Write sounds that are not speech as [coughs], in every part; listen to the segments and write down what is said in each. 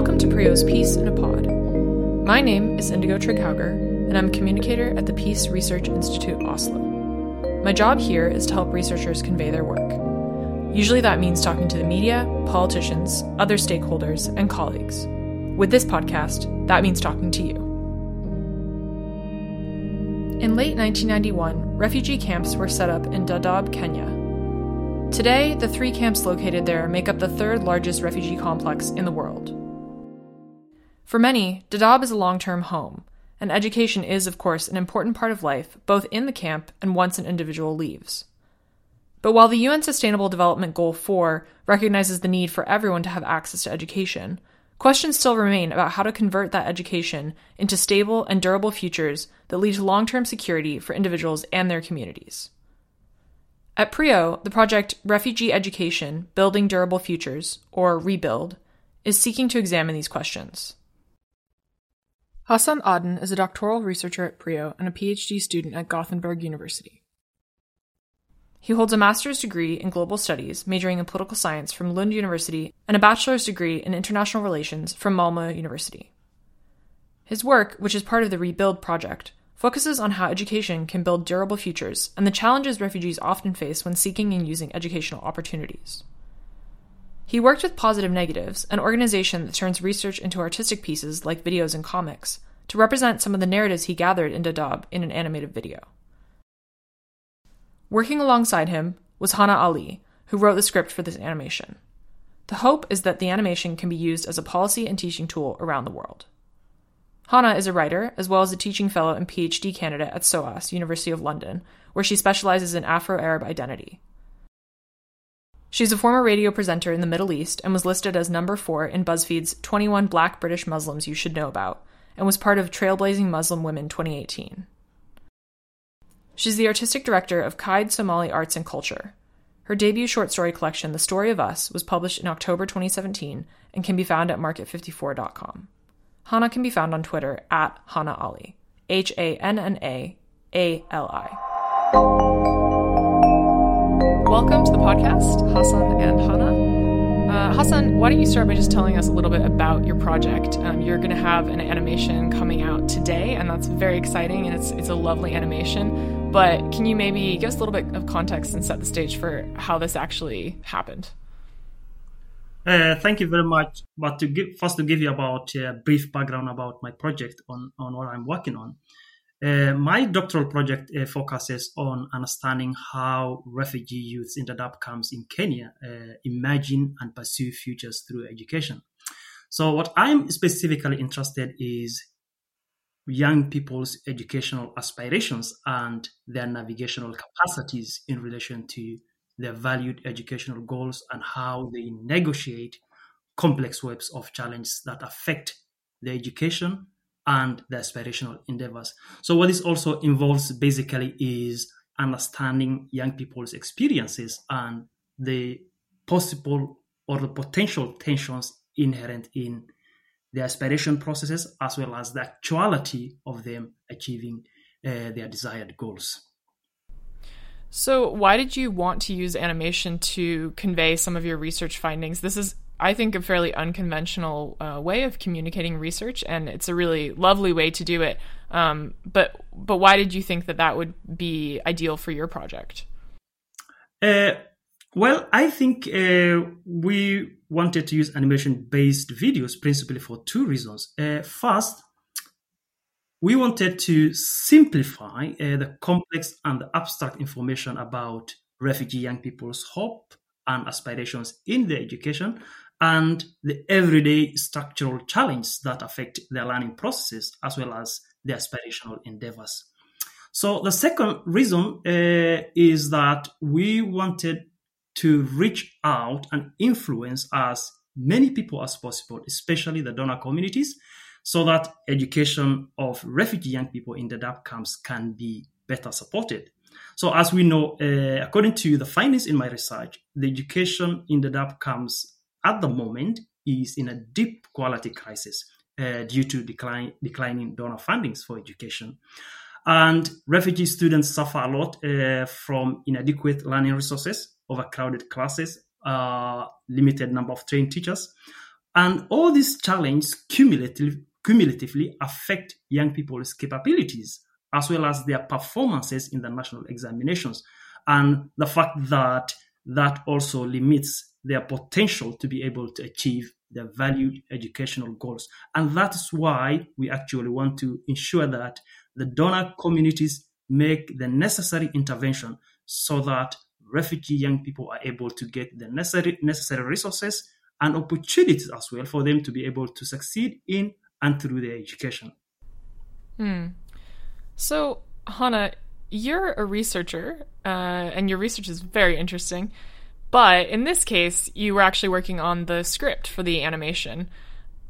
Welcome to Prio's Peace in a Pod. My name is Indigo Trigghauger, and I'm a communicator at the Peace Research Institute Oslo. My job here is to help researchers convey their work. Usually that means talking to the media, politicians, other stakeholders, and colleagues. With this podcast, that means talking to you. In late 1991, refugee camps were set up in Dadaab, Kenya. Today, the three camps located there make up the third largest refugee complex in the world. For many, Dadaab is a long term home, and education is, of course, an important part of life, both in the camp and once an individual leaves. But while the UN Sustainable Development Goal 4 recognizes the need for everyone to have access to education, questions still remain about how to convert that education into stable and durable futures that lead to long term security for individuals and their communities. At PRIO, the project Refugee Education Building Durable Futures, or REBUILD, is seeking to examine these questions. Hassan Aden is a doctoral researcher at PRIO and a PhD student at Gothenburg University. He holds a master's degree in global studies, majoring in political science from Lund University, and a bachelor's degree in international relations from Malmö University. His work, which is part of the Rebuild project, focuses on how education can build durable futures and the challenges refugees often face when seeking and using educational opportunities. He worked with PositiveNegatives, an organization that turns research into artistic pieces like videos and comics, to represent some of the narratives he gathered in Dadaab in an animated video. Working alongside him was Hanna Ali, who wrote the script for this animation. The hope is that the animation can be used as a policy and teaching tool around the world. Hanna is a writer, as well as a teaching fellow and PhD candidate at SOAS, University of London, where she specializes in Afro Arab identity. She's a former radio presenter in the Middle East and was listed as number four in BuzzFeed's 21 Black British Muslims You Should Know About, and was part of Trailblazing Muslim Women 2018. She's the artistic director of Kayd Somali Arts and Culture. Her debut short story collection, The Story of Us, was published in October 2017 and can be found at market54.com. Hanna can be found on Twitter at Hanna Ali, H A N N A A L I. Welcome to the podcast, Hassan and Hanna. Uh, Hassan, why don't you start by just telling us a little bit about your project? Um, you're going to have an animation coming out today, and that's very exciting, and it's it's a lovely animation. But can you maybe give us a little bit of context and set the stage for how this actually happened? Uh, thank you very much. But to give first to give you about a brief background about my project on on what I'm working on. Uh, my doctoral project uh, focuses on understanding how refugee youths in Dadaab camps in Kenya uh, imagine and pursue futures through education. So, what I'm specifically interested is young people's educational aspirations and their navigational capacities in relation to their valued educational goals and how they negotiate complex webs of challenges that affect their education and the aspirational endeavors. So, what this also involves basically is understanding young people's experiences and the possible or the potential tensions inherent in the aspiration processes as well as the actuality of them achieving uh, their desired goals. So, why did you want to use animation to convey some of your research findings? This is I think, a fairly unconventional uh, way of communicating research, and it's a really lovely way to do it. Um, but but why did you think that that would be ideal for your project? Uh, well, I think uh, we wanted to use animation-based videos principally for two reasons. Uh, first, we wanted to simplify uh, the complex and the abstract information about refugee young people's hope and aspirations in their education and the everyday structural challenges that affect their learning processes as well as their aspirational endeavors. So the second reason uh, is that we wanted to reach out and influence as many people as possible, especially the donor communities, so that education of refugee young people in the Dadaab camps can be better supported. So, as we know, uh, according to the findings in my research, the education in the Dadaab camps at the moment is in a deep quality crisis uh, due to decline, declining donor fundings for education. And refugee students suffer a lot uh, from inadequate learning resources, overcrowded classes, uh, limited number of trained teachers, And all these challenges cumulative, cumulatively affect young people's capabilities as well as their performances in the national examinations. And the fact that that also limits their potential to be able to achieve their valued educational goals. And that's why we actually want to ensure that the donor communities make the necessary intervention so that refugee young people are able to get the necessary, necessary resources and opportunities as well for them to be able to succeed in and through their education. Hmm. So, Hanna, you're a researcher, uh, and your research is very interesting. But in this case, you were actually working on the script for the animation.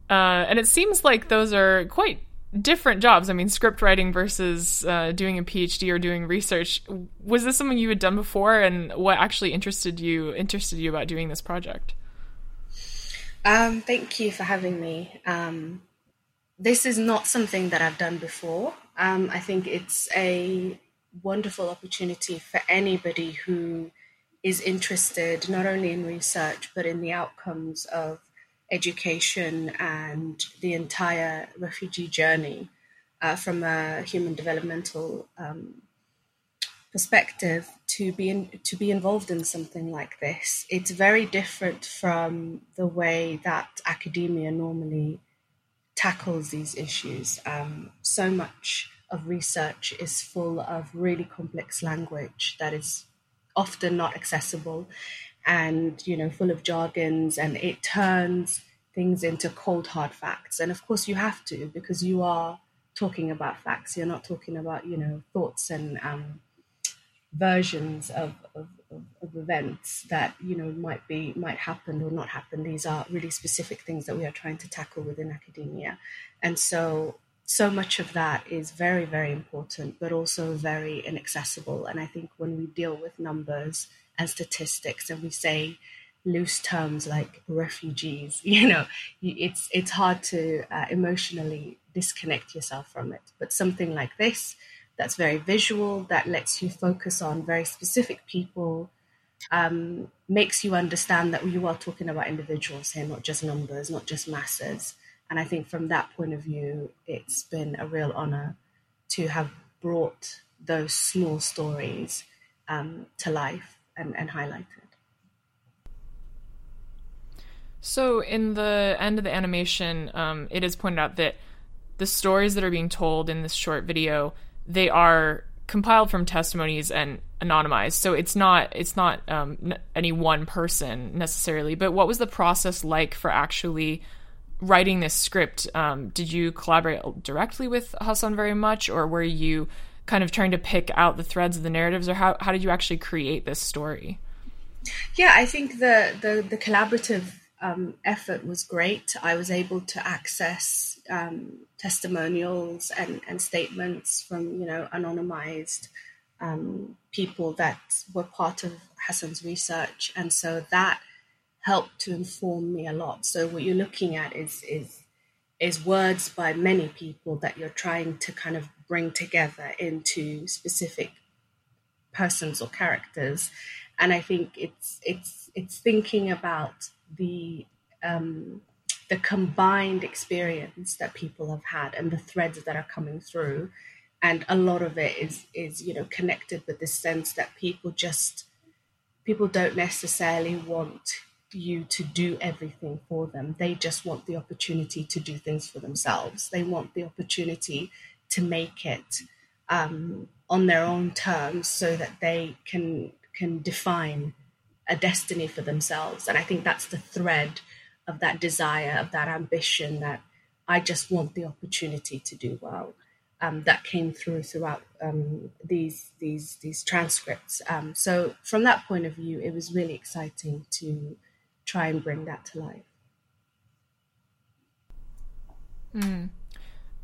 Uh, and it seems like those are quite different jobs. I mean, script writing versus uh, doing a PhD or doing research. Was this something you had done before, and what actually interested you interested you about doing this project? Um, thank you for having me. Um, this is not something that I've done before. Um, I think it's a wonderful opportunity for anybody who is interested not only in research but in the outcomes of education and the entire refugee journey uh, from a human developmental um, perspective to be in, to be involved in something like this. It's very different from the way that academia normally tackles these issues. Um, so much of research is full of really complex language that is often not accessible and you know full of jargons and it turns things into cold hard facts. And of course you have to because you are talking about facts. You're not talking about you know thoughts and um, versions of, of, of, events that you know might be might happen or not happen. These are really specific things that we are trying to tackle within academia. And so so much of that is very very important but also very inaccessible. And i think when we deal with numbers and statistics and we say loose terms like refugees [laughs] you know it's it's hard to uh, emotionally disconnect yourself from it. But something like this that's very visual that lets you focus on very specific people um, makes you understand that you are talking about individuals here not just numbers not just masses and i think from that point of view it's been a real honor to have brought those small stories um, to life and, and highlighted. So, in the end of the animation, um, it is pointed out that the stories that are being told in this short video they are compiled from testimonies and anonymized. So it's not it's not um, any one person necessarily. But what was the process like for actually writing this script? Um, did you collaborate directly with Hassan very much, or were you kind of trying to pick out the threads of the narratives, or how how did you actually create this story? Yeah, I think the the, the collaborative um, effort was great. I was able to access um, testimonials and, and statements from you know anonymized um, people that were part of Hassan's research, and so that helped to inform me a lot. So what you're looking at is is is words by many people that you're trying to kind of bring together into specific persons or characters and i think it's it's it's thinking about the um, the combined experience that people have had and the threads that are coming through and a lot of it is is you know connected with this sense that people just people don't necessarily want you to do everything for them. They just want the opportunity to do things for themselves. They want the opportunity to make it um, on their own terms so that they can can define a destiny for themselves. And i think that's the thread of that desire of that ambition that i just want the opportunity to do well um, that came through throughout um, these these these transcripts. Um, so from that point of view it was really exciting to try and bring that to life mm.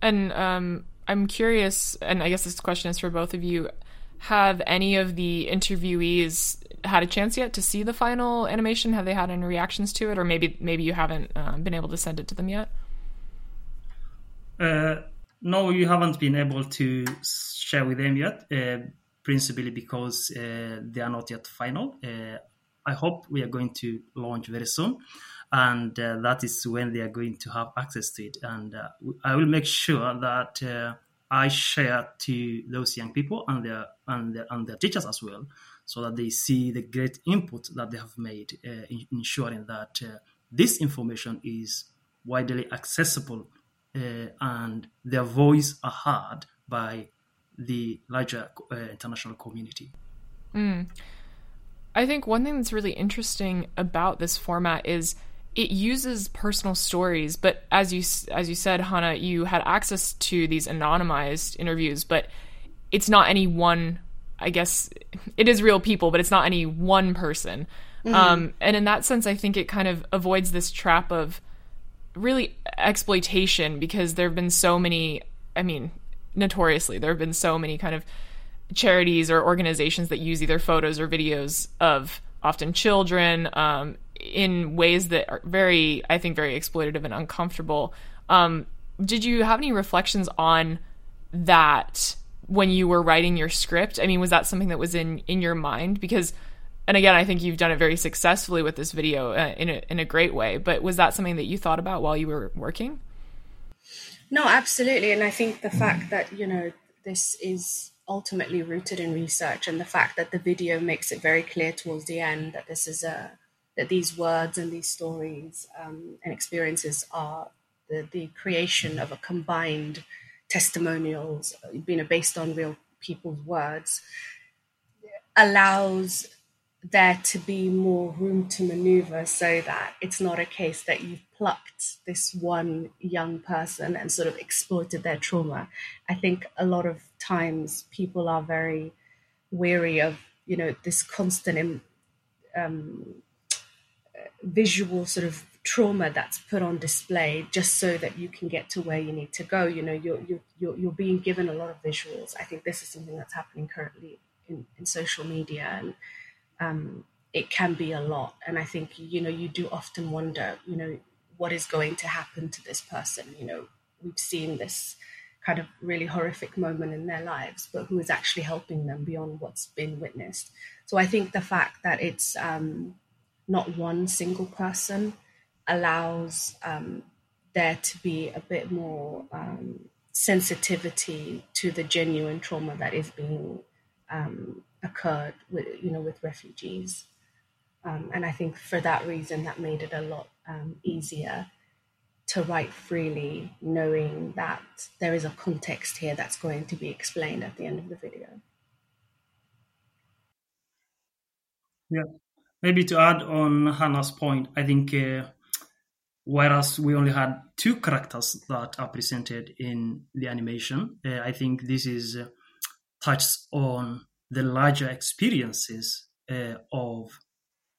and um, I'm curious, and I guess this question is for both of you. Have any of the interviewees had a chance yet to see the final animation? Have they had any reactions to it, or maybe maybe you haven't uh, been able to send it to them yet? Uh, no, you haven't been able to share with them yet, uh, principally because uh, they are not yet final. I hope we are going to launch very soon. and uh, that is when they are going to have access to it. And uh, I will make sure that uh, I share to those young people and their and their, and their teachers as well, so that they see the great input that they have made uh, in ensuring that uh, this information is widely accessible uh, and their voice are heard by the larger international community. Mm. I think one thing that's really interesting about this format is it uses personal stories, but as you as you said, Hanna, you had access to these anonymized interviews, but it's not any one. I guess [laughs] it is real people, but it's not any one person. Mm-hmm. Um, and in that sense, I think it kind of avoids this trap of really exploitation because there have been so many. I mean, notoriously, there have been so many kind of charities or organizations that use either photos or videos of often children um, in ways that are very, I think, very exploitative and uncomfortable. Um, did you have any reflections on that when you were writing your script? I mean, was that something that was in in your mind? Because, and again, I think you've done it very successfully with this video uh, in a, in a great way. But was that something that you thought about while you were working? No, absolutely, and I think the fact that you know this is ultimately rooted in research and the fact that the video makes it very clear towards the end that this is a that these words and these stories um, and experiences are the, the creation of a combined testimonials you know based on real people's words allows there to be more room to maneuver so that it's not a case that you've plucked this one young person and sort of exploited their trauma. I think a lot of times people are very weary of, you know, this constant um, visual sort of trauma that's put on display just so that you can get to where you need to go. You know, you're, you're, you're being given a lot of visuals. I think this is something that's happening currently in, in social media and um, it can be a lot. And I think, you know, you do often wonder, you know, what is going to happen to this person? You know, we've seen this kind of really horrific moment in their lives, but who is actually helping them beyond what's been witnessed? So I think the fact that it's um, not one single person allows um, there to be a bit more um, sensitivity to the genuine trauma that is being um, occurred with you know with refugees. Um, and I think for that reason, that made it a lot um, easier to write freely, knowing that there is a context here that's going to be explained at the end of the video. Yeah, maybe to add on Hanna's point, I think uh, whereas we only had two characters that are presented in the animation, uh, I think this is uh, touched on the larger experiences uh, of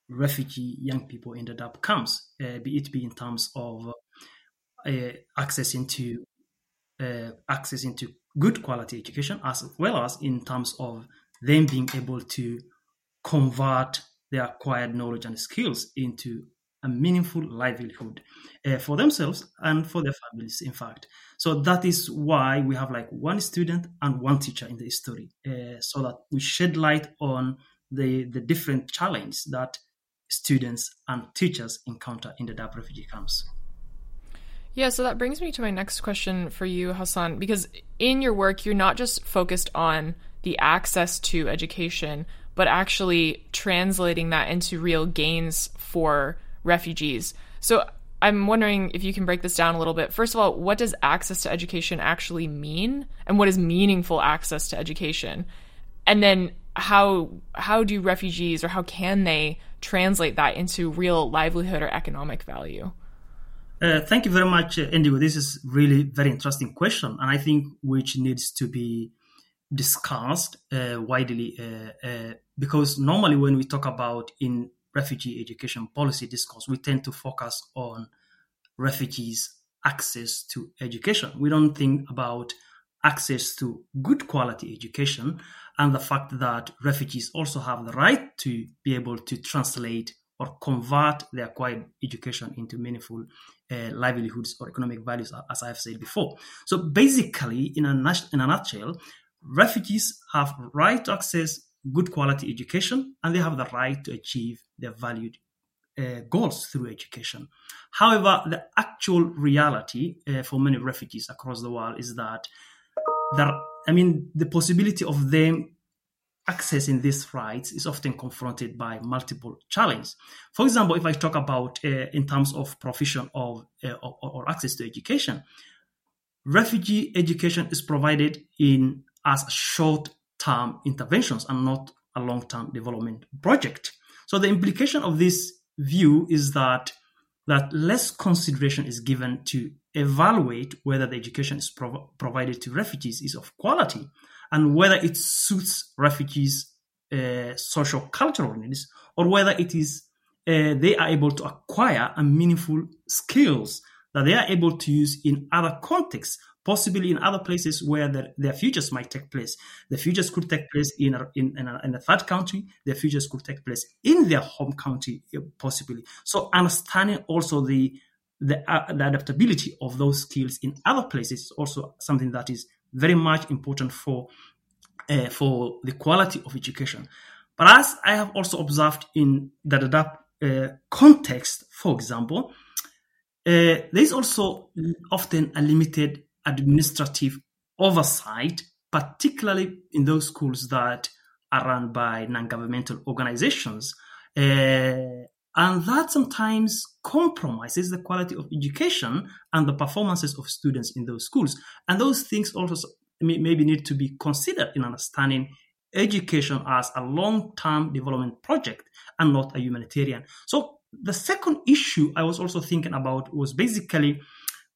refugee young people in the Dadaab camps, uh, be it be in terms of uh, access into uh, access into good quality education, as well as in terms of them being able to convert their acquired knowledge and skills into a meaningful livelihood uh, for themselves and for their families, in fact. So that is why we have like one student and one teacher in the story, uh, so that we shed light on the, the different challenges that students and teachers encounter in the Dadaab refugee camps. Yeah, so that brings me to my next question for you, Hassan, because in your work, you're not just focused on the access to education, but actually translating that into real gains for refugees. So I'm wondering if you can break this down a little bit. First of all, what does access to education actually mean? And what is meaningful access to education? And then how how do refugees or how can they translate that into real livelihood or economic value? Uh, thank you very much, uh, Indigo. This is really very interesting question, and I think which needs to be discussed uh, widely uh, uh, because normally when we talk about in refugee education policy discourse, we tend to focus on refugees' access to education. We don't think about access to good quality education and the fact that refugees also have the right to be able to translate or convert their acquired education into meaningful uh, livelihoods or economic values, as I've said before. So basically, in a, in a nutshell, refugees have right to access good quality education and they have the right to achieve their valued uh, goals through education. However, the actual reality uh, for many refugees across the world is that there, I mean, the possibility of them accessing these rights is often confronted by multiple challenges. For example, if I talk about uh, in terms of provision of uh, or, or, access to education, refugee education is provided in as short-term interventions and not a long-term development project. So the implication of this view is that that less consideration is given to evaluate whether the education is prov- provided to refugees is of quality and whether it suits refugees' uh, social cultural needs or whether it is uh, they are able to acquire a meaningful skills that they are able to use in other contexts possibly in other places where the, their futures might take place. The futures could take place in a, in, in, a, in a third country. Their futures could take place in their home country, possibly. So understanding also the the, uh, the adaptability of those skills in other places is also something that is very much important for uh, for the quality of education. But as I have also observed in the Dadaab uh, context, for example, uh, there is also often a limited administrative oversight, particularly in those schools that are run by non-governmental organizations. Uh, and that sometimes compromises the quality of education and the performances of students in those schools. And those things also maybe need to be considered in understanding education as a long-term development project and not a humanitarian. So the second issue I was also thinking about was basically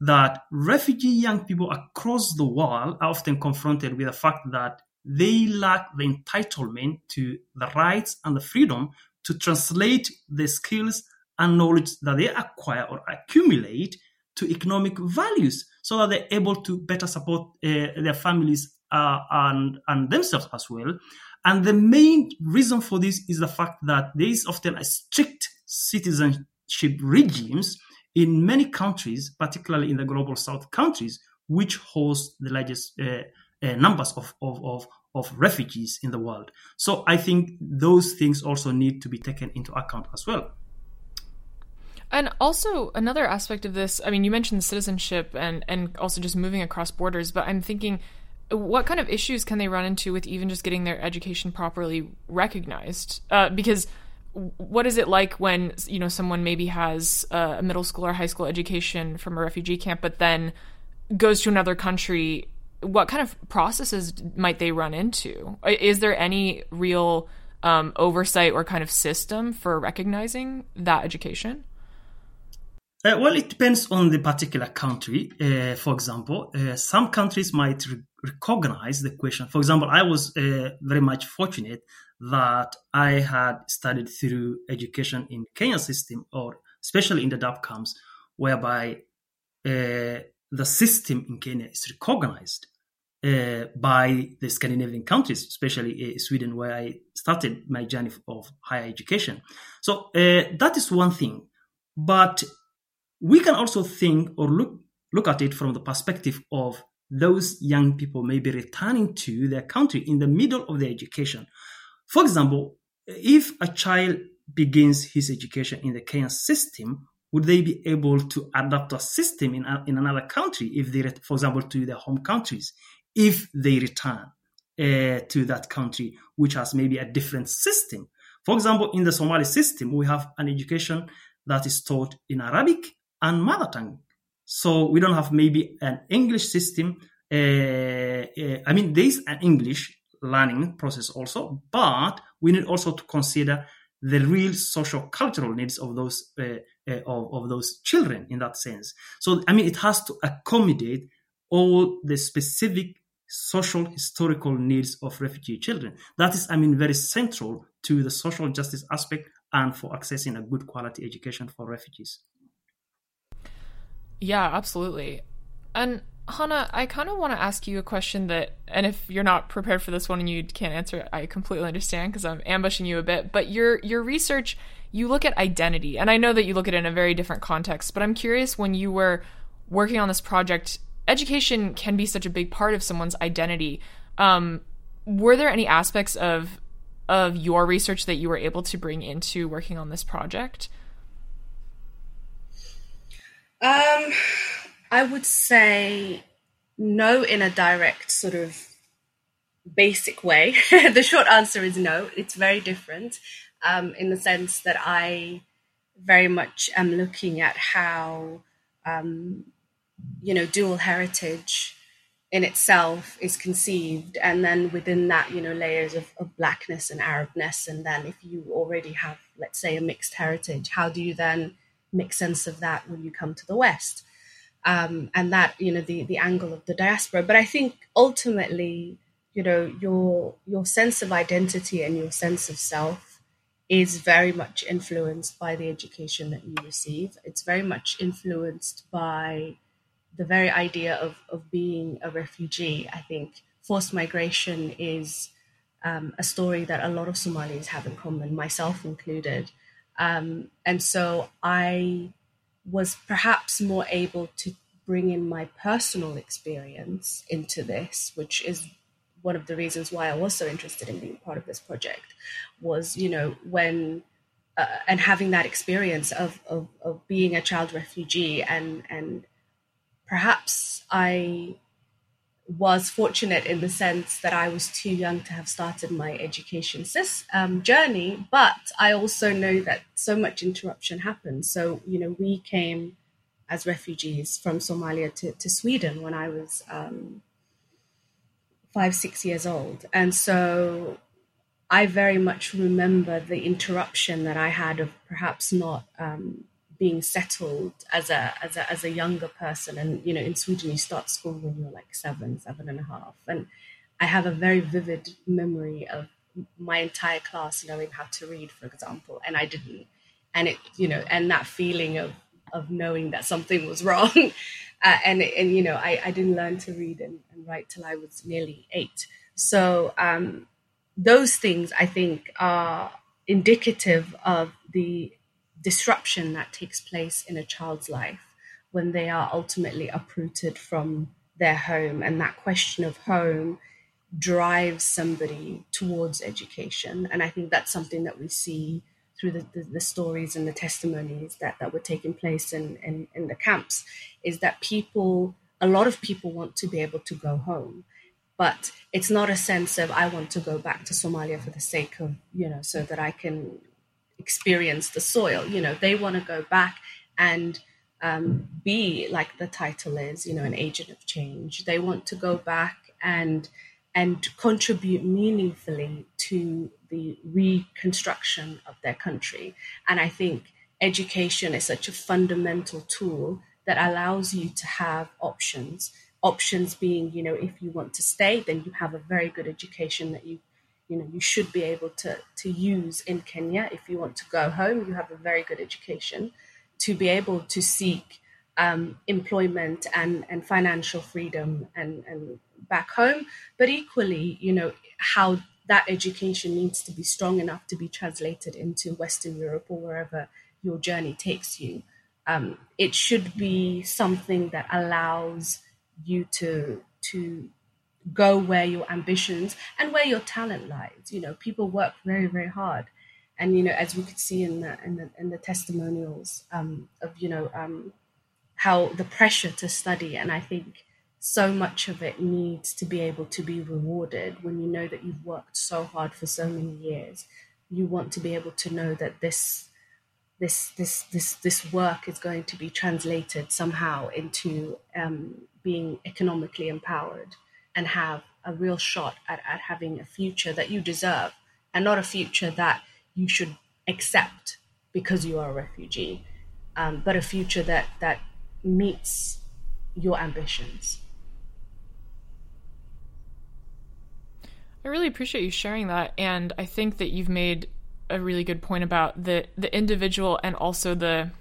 that refugee young people across the world are often confronted with the fact that they lack the entitlement to the rights and the freedom to translate the skills and knowledge that they acquire or accumulate to economic values so that they're able to better support uh, their families uh, and, and themselves as well. And the main reason for this is the fact that there is often a strict citizenship regimes in many countries, particularly in the global south countries, which host the largest uh, uh, numbers of, of, of, of refugees in the world. So I think those things also need to be taken into account as well. And also another aspect of this, I mean, you mentioned citizenship and and also just moving across borders, but I'm thinking what kind of issues can they run into with even just getting their education properly recognized? Uh, because what is it like when you know someone maybe has a middle school or high school education from a refugee camp but then goes to another country what kind of processes might they run into is there any real um, oversight or kind of system for recognizing that education uh, well, it depends on the particular country. Uh, for example, uh, some countries might re- recognize the question. For example, I was uh, very much fortunate that I had studied through education in Kenya system, or especially in the Dadaab camps, whereby uh, the system in Kenya is recognized uh, by the Scandinavian countries, especially uh, Sweden, where I started my journey of higher education. So that is one thing. But we can also think or look look at it from the perspective of those young people maybe returning to their country in the middle of their education for example, if a child begins his education in the Kenyan system, would they be able to adapt a system in, a, in another country if they, for example, to their home countries, if they return uh, to that country, which has maybe a different system? For example, in the Somali system, we have an education that is taught in Arabic and mother tongue. So we don't have maybe an English system. Uh, uh, I mean, there is an English learning process also, but we need also to consider the real social cultural needs of those uh, uh, of, of those children in that sense. So I mean, it has to accommodate all the specific social historical needs of refugee children. That is, I mean, very central to the social justice aspect and for accessing a good quality education for refugees. Yeah, absolutely. And Hanna, I kind of want to ask you a question that, and if you're not prepared for this one and you can't answer it, I completely understand because I'm ambushing you a bit. But your your research, you look at identity, and I know that you look at it in a very different context. But I'm curious when you were working on this project, education can be such a big part of someone's identity. Um, were there any aspects of of your research that you were able to bring into working on this project? Um, I would say no in a direct sort of basic way. [laughs] the short answer is no. It's very different um, in the sense that I very much am looking at how, um, you know, dual heritage in itself is conceived. And then within that, you know, layers of, of blackness and Arabness. And then if you already have, let's say, a mixed heritage, how do you then make sense of that when you come to the West? Um, and that, you know, the, the angle of the diaspora. But I think ultimately, you know, your your sense of identity and your sense of self is very much influenced by the education that you receive. It's very much influenced by the very idea of, of being a refugee. I think forced migration is um, a story that a lot of Somalis have in common, myself included. Um, and so I was perhaps more able to bring in my personal experience into this, which is one of the reasons why I was so interested in being part of this project was, you know, when uh, and having that experience of, of, of being a child refugee and and perhaps I was fortunate in the sense that I was too young to have started my education um, journey, but I also know that so much interruption happened. So, you know, we came as refugees from Somalia to, to Sweden when I was um, five, six years old. And so I very much remember the interruption that I had of perhaps not um, being settled as a, as a as a younger person. And you know, in Sweden, you start school when you're like seven, seven and a half. And I have a very vivid memory of my entire class knowing how to read, for example, and I didn't. And it, you know, and that feeling of of knowing that something was [laughs] wrong uh, and and you know I, I didn't learn to read and, and write till I was nearly eight. So um, those things I think are indicative of the disruption that takes place in a child's life when they are ultimately uprooted from their home, and that question of home drives somebody towards education. And I think that's something that we see through the, the, the, stories and the testimonies that, that were taking place in, in, in the camps is that people, a lot of people want to be able to go home. But it's not a sense of I want to go back to Somalia for the sake of, you know, so that I can experience the soil. You know, they want to go back and um, be like the title is, you know, an agent of change. They want to go back and and contribute meaningfully to the reconstruction of their country. And I think education is such a fundamental tool that allows you to have options. Options being, you know, if you want to stay, then you have a very good education that you, you know, you should be able to to use in Kenya. If you want to go home, you have a very good education to be able to seek um, employment and, and financial freedom and, and back home, but equally, you know, how that education needs to be strong enough to be translated into Western Europe or wherever your journey takes you. Um, it should be something that allows you to to go where your ambitions and where your talent lies. You know, people work very very hard, and you know, as we could see in the in the, in the testimonials um, of you know um, how the pressure to study, and I think so much of it needs to be able to be rewarded when you know that you've worked so hard for so many years. You want to be able to know that this this this this this work is going to be translated somehow into um, being economically empowered and have a real shot at, at having a future that you deserve and not a future that you should accept because you are a refugee, um, but a future that that meets your ambitions. I really appreciate you sharing that, and I think that you've made a really good point about the the individual and also the,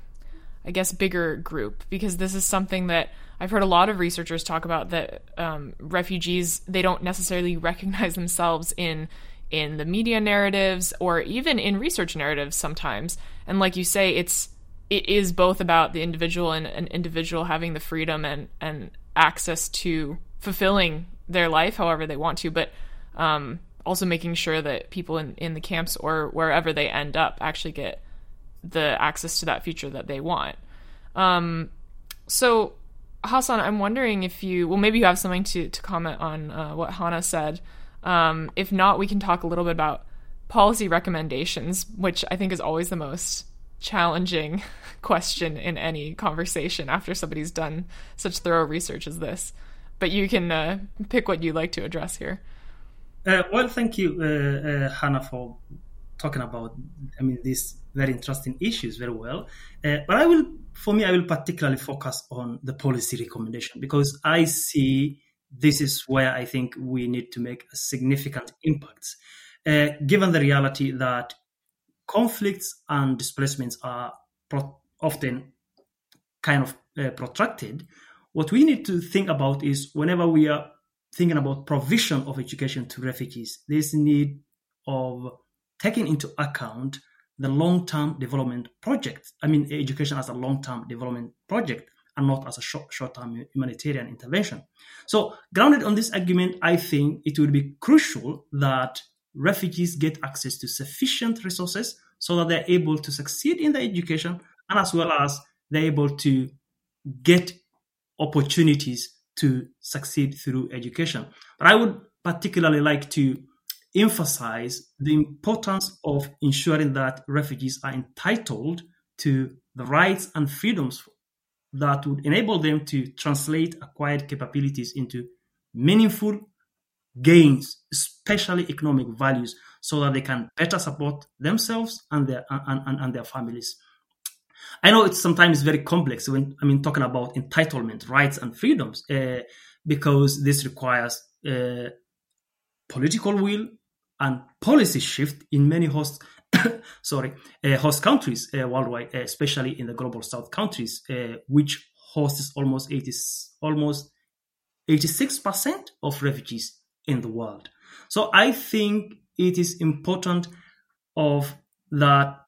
I guess, bigger group because this is something that I've heard a lot of researchers talk about that um, refugees they don't necessarily [laughs] recognize themselves in in the media narratives or even in research narratives sometimes, and like you say, it's it is both about the individual and an individual having the freedom and, and access to fulfilling their life however they want to, but um, also making sure that people in, in the camps or wherever they end up actually get the access to that future that they want. Um, So, Hassan, I'm wondering if you, well, maybe you have something to, to comment on uh, what Hanna said. Um, if not, we can talk a little bit about policy recommendations, which I think is always the most challenging [laughs] question in any conversation after somebody's done such thorough research as this. But you can uh, pick what you'd like to address here. Uh, well, thank you, uh, uh Hanna, for talking about, I mean, these very interesting issues very well. Uh, but I will, for me, I will particularly focus on the policy recommendation because I see this is where I think we need to make a significant impact, uh, given the reality that conflicts and displacements are pro- often kind of uh, protracted. What we need to think about is whenever we are thinking about provision of education to refugees, this need of taking into account the long-term development project. I mean, education as a long-term development project and not as a short, short-term humanitarian intervention. So, grounded on this argument, I think it would be crucial that refugees get access to sufficient resources so that they're able to succeed in their education and as well as they're able to get opportunities to succeed through education. But I would particularly like to emphasize the importance of ensuring that refugees are entitled to the rights and freedoms that would enable them to translate acquired capabilities into meaningful gains, especially economic values, so that they can better support themselves and their and, and, and their families. I know it's sometimes very complex when I mean talking about entitlement, rights, and freedoms, uh, because this requires uh, political will and policy shift in many host [coughs] sorry uh, host countries uh, worldwide, uh, especially in the global south countries, uh, which hosts almost 80 almost 86 percent of refugees in the world. So I think it is important of that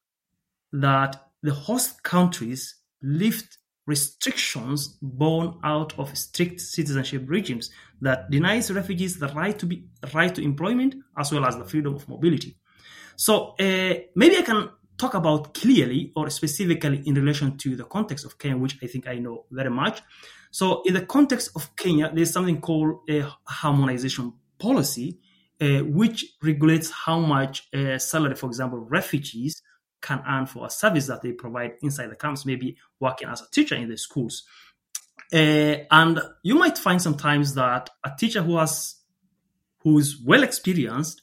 that the host countries lift restrictions born out of strict citizenship regimes that denies refugees the right to be right to employment as well as the freedom of mobility. So uh, maybe I can talk about clearly or specifically in relation to the context of Kenya, which I think I know very much. So in the context of Kenya, there's something called a harmonization policy, uh, which regulates how much uh, salary, for example, refugees can earn for a service that they provide inside the camps, maybe working as a teacher in the schools. Uh, and you might find sometimes that a teacher who has who's well experienced,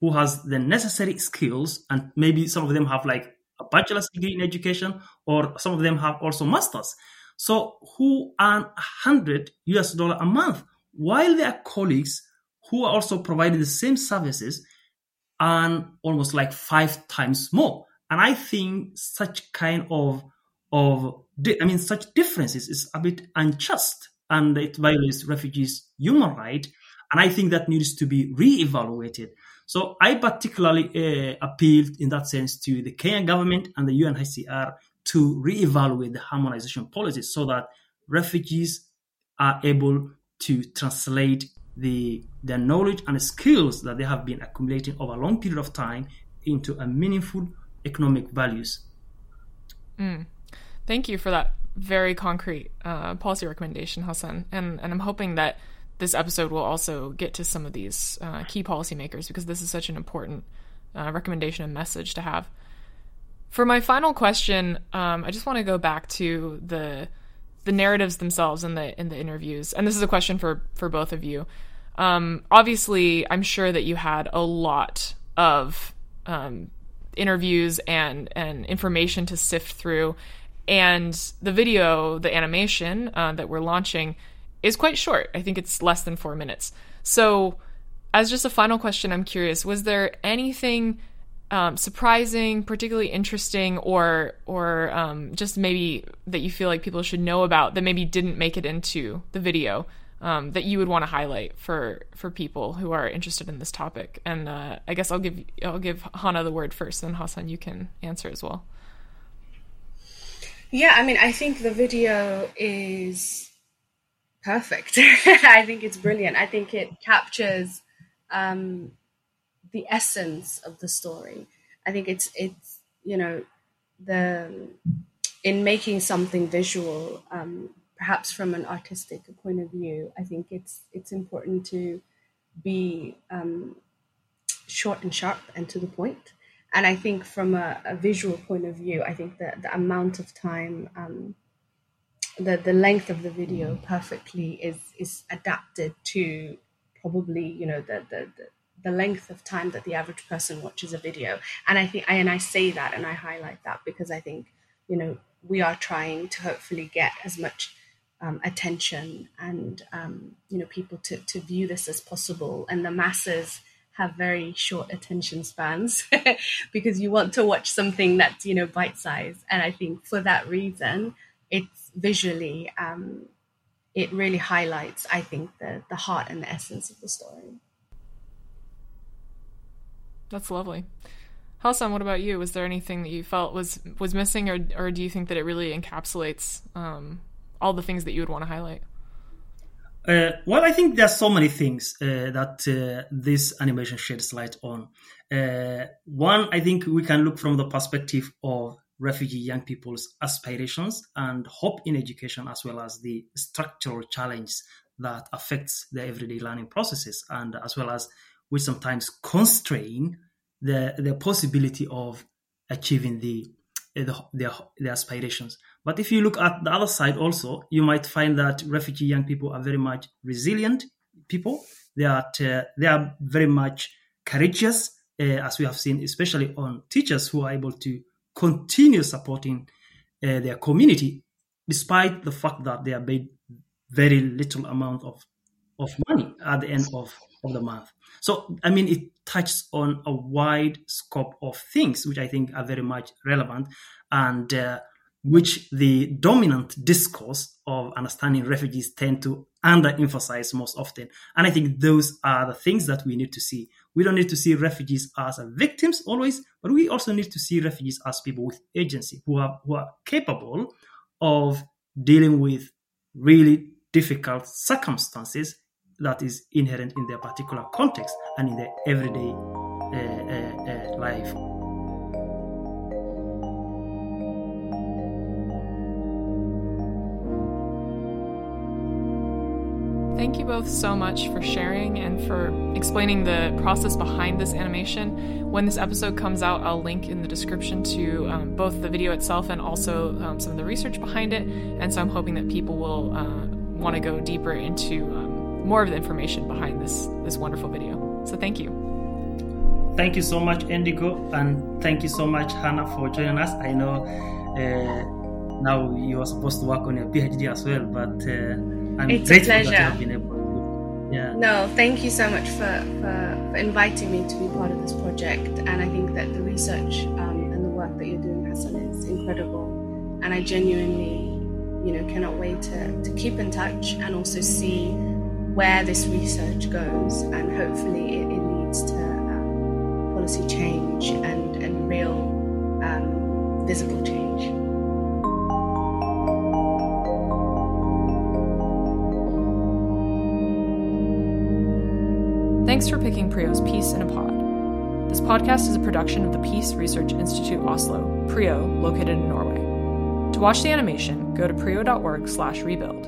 who has the necessary skills, and maybe some of them have like a bachelor's degree in education, or some of them have also masters. So who earn 100 US dollar a month, while their colleagues who are also providing the same services earn almost like five times more. And I think such kind of of I mean such differences is a bit unjust and it violates refugees' human right. And I think that needs to be re-evaluated. So I particularly uh, appealed in that sense to the Kenyan government and the UNHCR to re-evaluate the harmonization policies so that refugees are able to translate the their knowledge and skills that they have been accumulating over a long period of time into a meaningful economic values. Mm. Thank you for that very concrete uh, policy recommendation, Hassan. And, and I'm hoping that this episode will also get to some of these uh, key policymakers because this is such an important uh, recommendation and message to have. For my final question, um, I just want to go back to the the narratives themselves in the in the interviews, and this is a question for for both of you. Um, obviously, I'm sure that you had a lot of um, interviews and and information to sift through. And the video, the animation uh, that we're launching, is quite short. I think it's less than four minutes. So, as just a final question, I'm curious: was there anything um, surprising, particularly interesting, or or um, just maybe that you feel like people should know about that maybe didn't make it into the video? Um, that you would want to highlight for for people who are interested in this topic? And uh, I guess I'll give I'll give Hanna the word first, and Hassan, you can answer as well. Yeah, I mean, I think the video is perfect. [laughs] I think it's brilliant. I think it captures um, the essence of the story. I think it's it's you know the in making something visual. Um, perhaps from an artistic point of view, I think it's it's important to be um, short and sharp and to the point. And I think from a, a visual point of view, I think that the amount of time, um, the the length of the video perfectly is is adapted to probably you know the the, the the length of time that the average person watches a video and i think I, and i say that and i highlight that because i think you know we are trying to hopefully get as much um, attention and um, you know people to, to view this as possible. And the masses have very short attention spans [laughs] because you want to watch something that's you know bite size. And i think for that reason it's visually um, it really highlights i think the the heart and the essence of the story. That's lovely. Hassan, what about you? Was there anything that you felt was was missing, or or do you think that it really encapsulates um, all the things that you would want to highlight? Uh, well, I think there's so many things uh, that uh, this animation sheds light on. Uh, one, I think we can look from the perspective of refugee young people's aspirations and hope in education, as well as the structural challenge that affects their everyday learning processes, and as well as which sometimes constrain the the possibility of achieving the, the their, their aspirations. But if you look at the other side also, you might find that refugee young people are very much resilient people. They are uh, they are very much courageous, uh, as we have seen, especially on teachers who are able to continue supporting uh, their community despite the fact that they are paid very little amount of of money at the end of, of the month. So, I mean, it touches on a wide scope of things, which I think are very much relevant and uh, which the dominant discourse of understanding refugees tend to underemphasize most often. And I think those are the things that we need to see. We don't need to see refugees as victims always, but we also need to see refugees as people with agency who are, who are capable of dealing with really difficult circumstances that is inherent in their particular context and in their everyday uh, uh, uh, life. Thank you both so much for sharing and for explaining the process behind this animation. When this episode comes out, I'll link in the description to um, both the video itself and also um, some of the research behind it. And so I'm hoping that people will uh, want to go deeper into um, more of the information behind this this wonderful video. So thank you. Thank you so much, Indigo, and thank you so much, Hanna, for joining us. I know uh, now you are supposed to work on your PhD as well, but uh, I'm it's a pleasure. that you have been able to. Yeah. No, thank you so much for, for, for, inviting me to be part of this project. And I think that the research um, and the work that you're doing, Hassan, is incredible. And I genuinely, you know, cannot wait to, to keep in touch and also see where this research goes, and hopefully it, it leads to um, policy change and, and real um, visible change. Thanks for picking PRIO's Peace in a Pod. This podcast is a production of the Peace Research Institute Oslo, PRIO, located in Norway. To watch the animation, go to prio.org slash rebuild.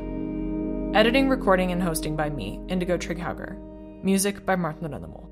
Editing, recording, and hosting by me, Indigo Trigghauger. Music by Martin Rønnemo.